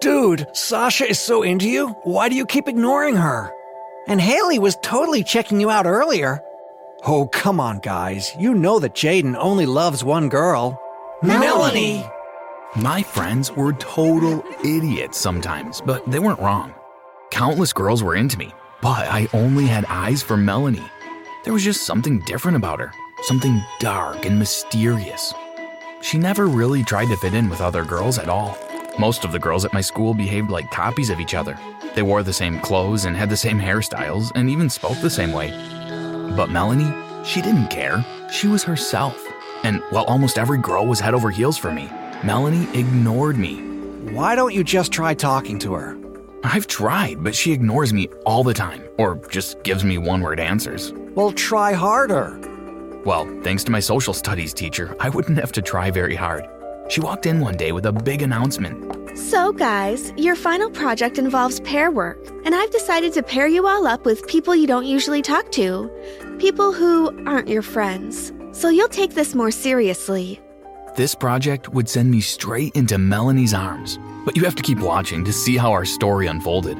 Dude, Sasha is so into you. Why do you keep ignoring her? And Hayley was totally checking you out earlier. Oh, come on, guys. You know that Jayden only loves one girl. Melanie! My friends were total idiots sometimes, but they weren't wrong. Countless girls were into me, but I only had eyes for Melanie. There was just something different about her, something dark and mysterious. She never really tried to fit in with other girls at all. Most of the girls at my school behaved like copies of each other. They wore the same clothes and had the same hairstyles and even spoke the same way. But Melanie, she didn't care. She was herself. And while almost every girl was head over heels for me, Melanie ignored me. Why don't you just try talking to her? I've tried, but she ignores me all the time, or just gives me one word answers. Well, try harder. Well, thanks to my social studies teacher, I wouldn't have to try very hard. She walked in one day with a big announcement. So, guys, your final project involves pair work, and I've decided to pair you all up with people you don't usually talk to. People who aren't your friends. So you'll take this more seriously. This project would send me straight into Melanie's arms, but you have to keep watching to see how our story unfolded.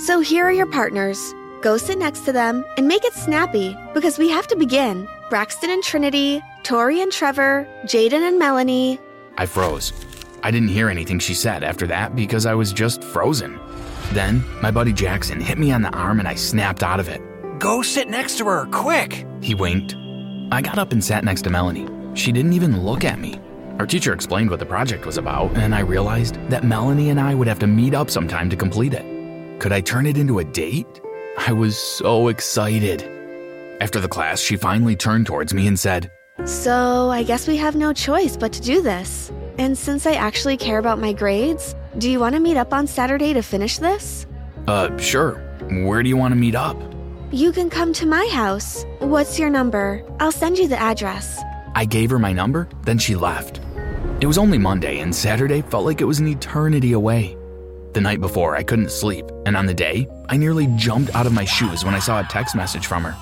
So here are your partners. Go sit next to them and make it snappy because we have to begin. Braxton and Trinity, Tori and Trevor, Jayden and Melanie. I froze. I didn't hear anything she said after that because I was just frozen. Then, my buddy Jackson hit me on the arm and I snapped out of it. Go sit next to her, quick! He winked. I got up and sat next to Melanie. She didn't even look at me. Our teacher explained what the project was about, and I realized that Melanie and I would have to meet up sometime to complete it. Could I turn it into a date? I was so excited. After the class, she finally turned towards me and said, So, I guess we have no choice but to do this. And since I actually care about my grades, do you want to meet up on Saturday to finish this? Uh, sure. Where do you want to meet up? You can come to my house. What's your number? I'll send you the address. I gave her my number, then she left. It was only Monday, and Saturday felt like it was an eternity away. The night before, I couldn't sleep, and on the day, I nearly jumped out of my shoes when I saw a text message from her.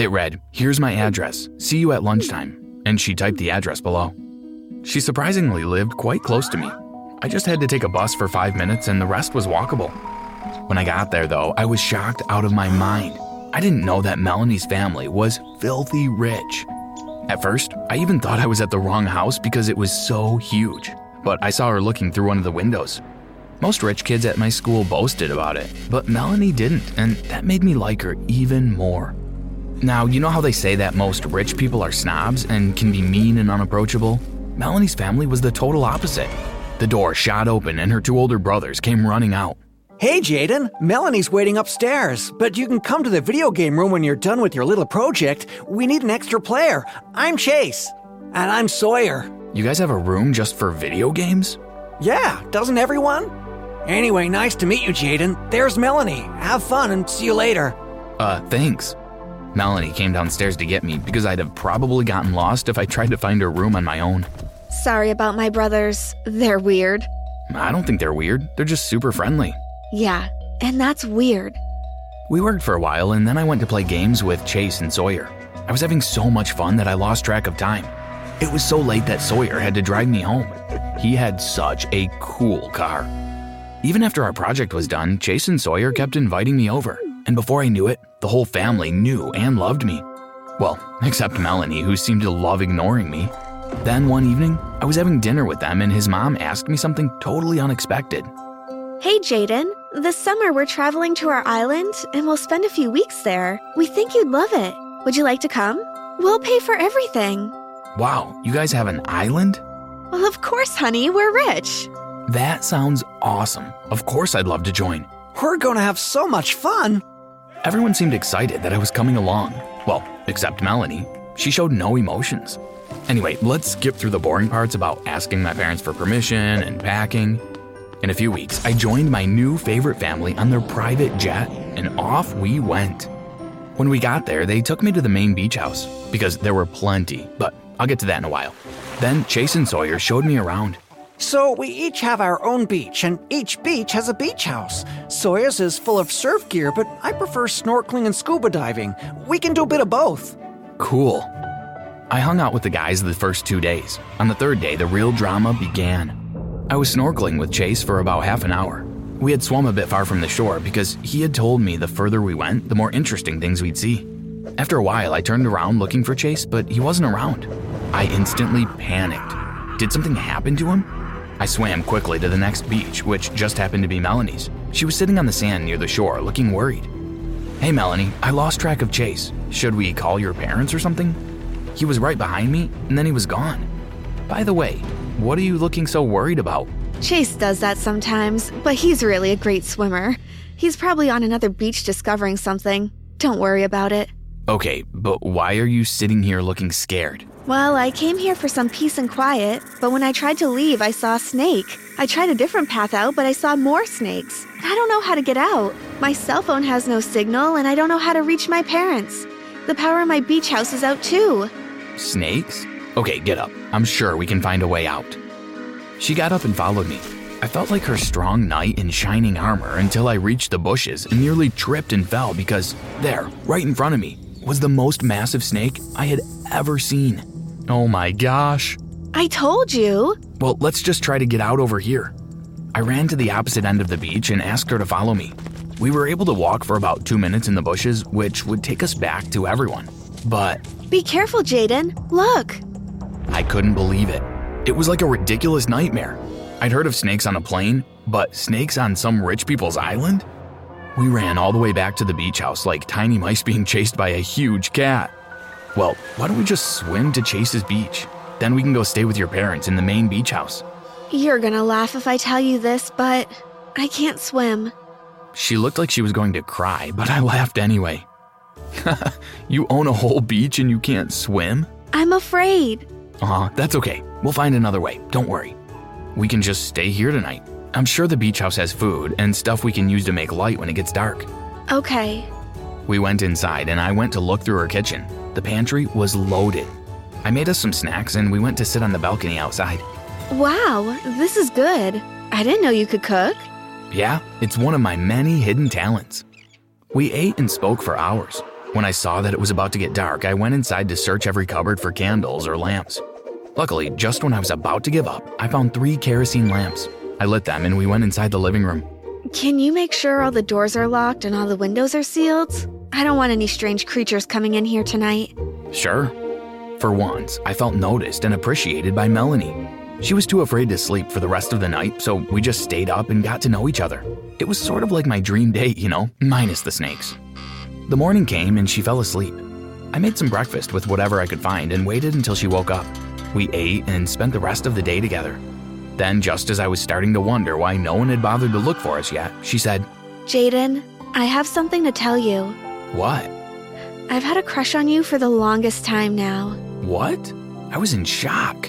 It read, Here's my address. See you at lunchtime. And she typed the address below. She surprisingly lived quite close to me. I just had to take a bus for five minutes, and the rest was walkable. When I got there, though, I was shocked out of my mind. I didn't know that Melanie's family was filthy rich. At first, I even thought I was at the wrong house because it was so huge. But I saw her looking through one of the windows. Most rich kids at my school boasted about it, but Melanie didn't, and that made me like her even more. Now, you know how they say that most rich people are snobs and can be mean and unapproachable? Melanie's family was the total opposite. The door shot open and her two older brothers came running out. Hey, Jayden, Melanie's waiting upstairs, but you can come to the video game room when you're done with your little project. We need an extra player. I'm Chase. And I'm Sawyer. You guys have a room just for video games? Yeah, doesn't everyone? Anyway, nice to meet you, Jayden. There's Melanie. Have fun and see you later. Uh, thanks. Melanie came downstairs to get me because I'd have probably gotten lost if I tried to find her room on my own. Sorry about my brothers. They're weird. I don't think they're weird, they're just super friendly. Yeah, and that's weird. We worked for a while and then I went to play games with Chase and Sawyer. I was having so much fun that I lost track of time. It was so late that Sawyer had to drive me home. He had such a cool car. Even after our project was done, Chase and Sawyer kept inviting me over, and before I knew it, the whole family knew and loved me. Well, except Melanie, who seemed to love ignoring me. Then one evening, I was having dinner with them, and his mom asked me something totally unexpected. Hey, Jayden. This summer we're traveling to our island and we'll spend a few weeks there. We think you'd love it. Would you like to come? We'll pay for everything. Wow, you guys have an island? Well, of course, honey. We're rich. That sounds awesome. Of course, I'd love to join. We're gonna have so much fun. Everyone seemed excited that I was coming along. Well, except Melanie. She showed no emotions. Anyway, let's skip through the boring parts about asking my parents for permission and packing. In a few weeks, I joined my new favorite family on their private jet, and off we went. When we got there, they took me to the main beach house because there were plenty, but I'll get to that in a while. Then Chase and Sawyer showed me around. So we each have our own beach, and each beach has a beach house. Sawyer's is full of surf gear, but I prefer snorkeling and scuba diving. We can do a bit of both. Cool. I hung out with the guys the first two days. On the third day, the real drama began. I was snorkeling with Chase for about half an hour. We had swum a bit far from the shore because he had told me the further we went, the more interesting things we'd see. After a while, I turned around looking for Chase, but he wasn't around. I instantly panicked. Did something happen to him? I swam quickly to the next beach, which just happened to be Melanie's. She was sitting on the sand near the shore, looking worried. Hey, Melanie, I lost track of Chase. Should we call your parents or something? He was right behind me, and then he was gone. By the way, what are you looking so worried about? Chase does that sometimes, but he's really a great swimmer. He's probably on another beach discovering something. Don't worry about it. Okay, but why are you sitting here looking scared? Well, I came here for some peace and quiet, but when I tried to leave, I saw a snake. I tried a different path out, but I saw more snakes. I don't know how to get out. My cell phone has no signal, and I don't know how to reach my parents. The power in my beach house is out too. Snakes? Okay, get up. I'm sure we can find a way out. She got up and followed me. I felt like her strong knight in shining armor until I reached the bushes and nearly tripped and fell because there, right in front of me, was the most massive snake I had ever seen. Oh my gosh. I told you. Well, let's just try to get out over here. I ran to the opposite end of the beach and asked her to follow me. We were able to walk for about two minutes in the bushes, which would take us back to everyone. But Be careful, Jayden. Look. I couldn't believe it. It was like a ridiculous nightmare. I'd heard of snakes on a plane, but snakes on some rich people's island? We ran all the way back to the beach house like tiny mice being chased by a huge cat. Well, why don't we just swim to Chase's beach? Then we can go stay with your parents in the main beach house. You're gonna laugh if I tell you this, but I can't swim. She looked like she was going to cry, but I laughed anyway. you own a whole beach and you can't swim? I'm afraid. Aw, that's okay. We'll find another way. Don't worry. We can just stay here tonight. I'm sure the beach house has food and stuff we can use to make light when it gets dark. Okay. We went inside and I went to look through her kitchen. The pantry was loaded. I made us some snacks and we went to sit on the balcony outside. Wow, this is good. I didn't know you could cook. Yeah, it's one of my many hidden talents. We ate and spoke for hours. When I saw that it was about to get dark, I went inside to search every cupboard for candles or lamps. Luckily, just when I was about to give up, I found three kerosene lamps. I lit them and we went inside the living room. Can you make sure all the doors are locked and all the windows are sealed? I don't want any strange creatures coming in here tonight. Sure. For once, I felt noticed and appreciated by Melanie. She was too afraid to sleep for the rest of the night, so we just stayed up and got to know each other. It was sort of like my dream date, you know, minus the snakes. The morning came and she fell asleep. I made some breakfast with whatever I could find and waited until she woke up. We ate and spent the rest of the day together. Then, just as I was starting to wonder why no one had bothered to look for us yet, she said, Jayden, I have something to tell you. What? I've had a crush on you for the longest time now. What? I was in shock.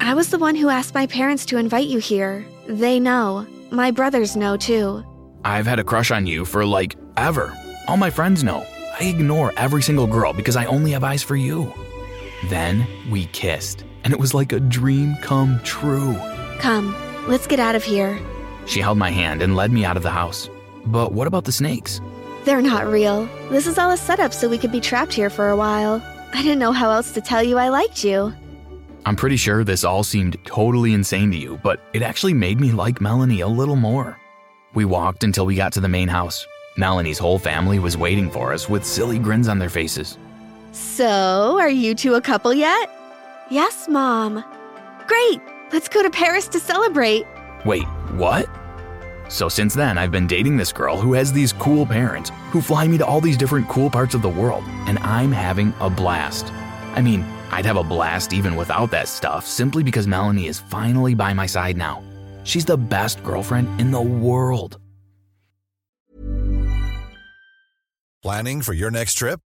I was the one who asked my parents to invite you here. They know. My brothers know too. I've had a crush on you for like ever. All my friends know. I ignore every single girl because I only have eyes for you. Then we kissed, and it was like a dream come true. Come, let's get out of here. She held my hand and led me out of the house. But what about the snakes? They're not real. This is all a setup so we could be trapped here for a while. I didn't know how else to tell you I liked you. I'm pretty sure this all seemed totally insane to you, but it actually made me like Melanie a little more. We walked until we got to the main house. Melanie's whole family was waiting for us with silly grins on their faces. So, are you two a couple yet? Yes, Mom. Great! Let's go to Paris to celebrate. Wait, what? So since then, I've been dating this girl who has these cool parents who fly me to all these different cool parts of the world, and I'm having a blast. I mean, I'd have a blast even without that stuff simply because Melanie is finally by my side now. She's the best girlfriend in the world. Planning for your next trip?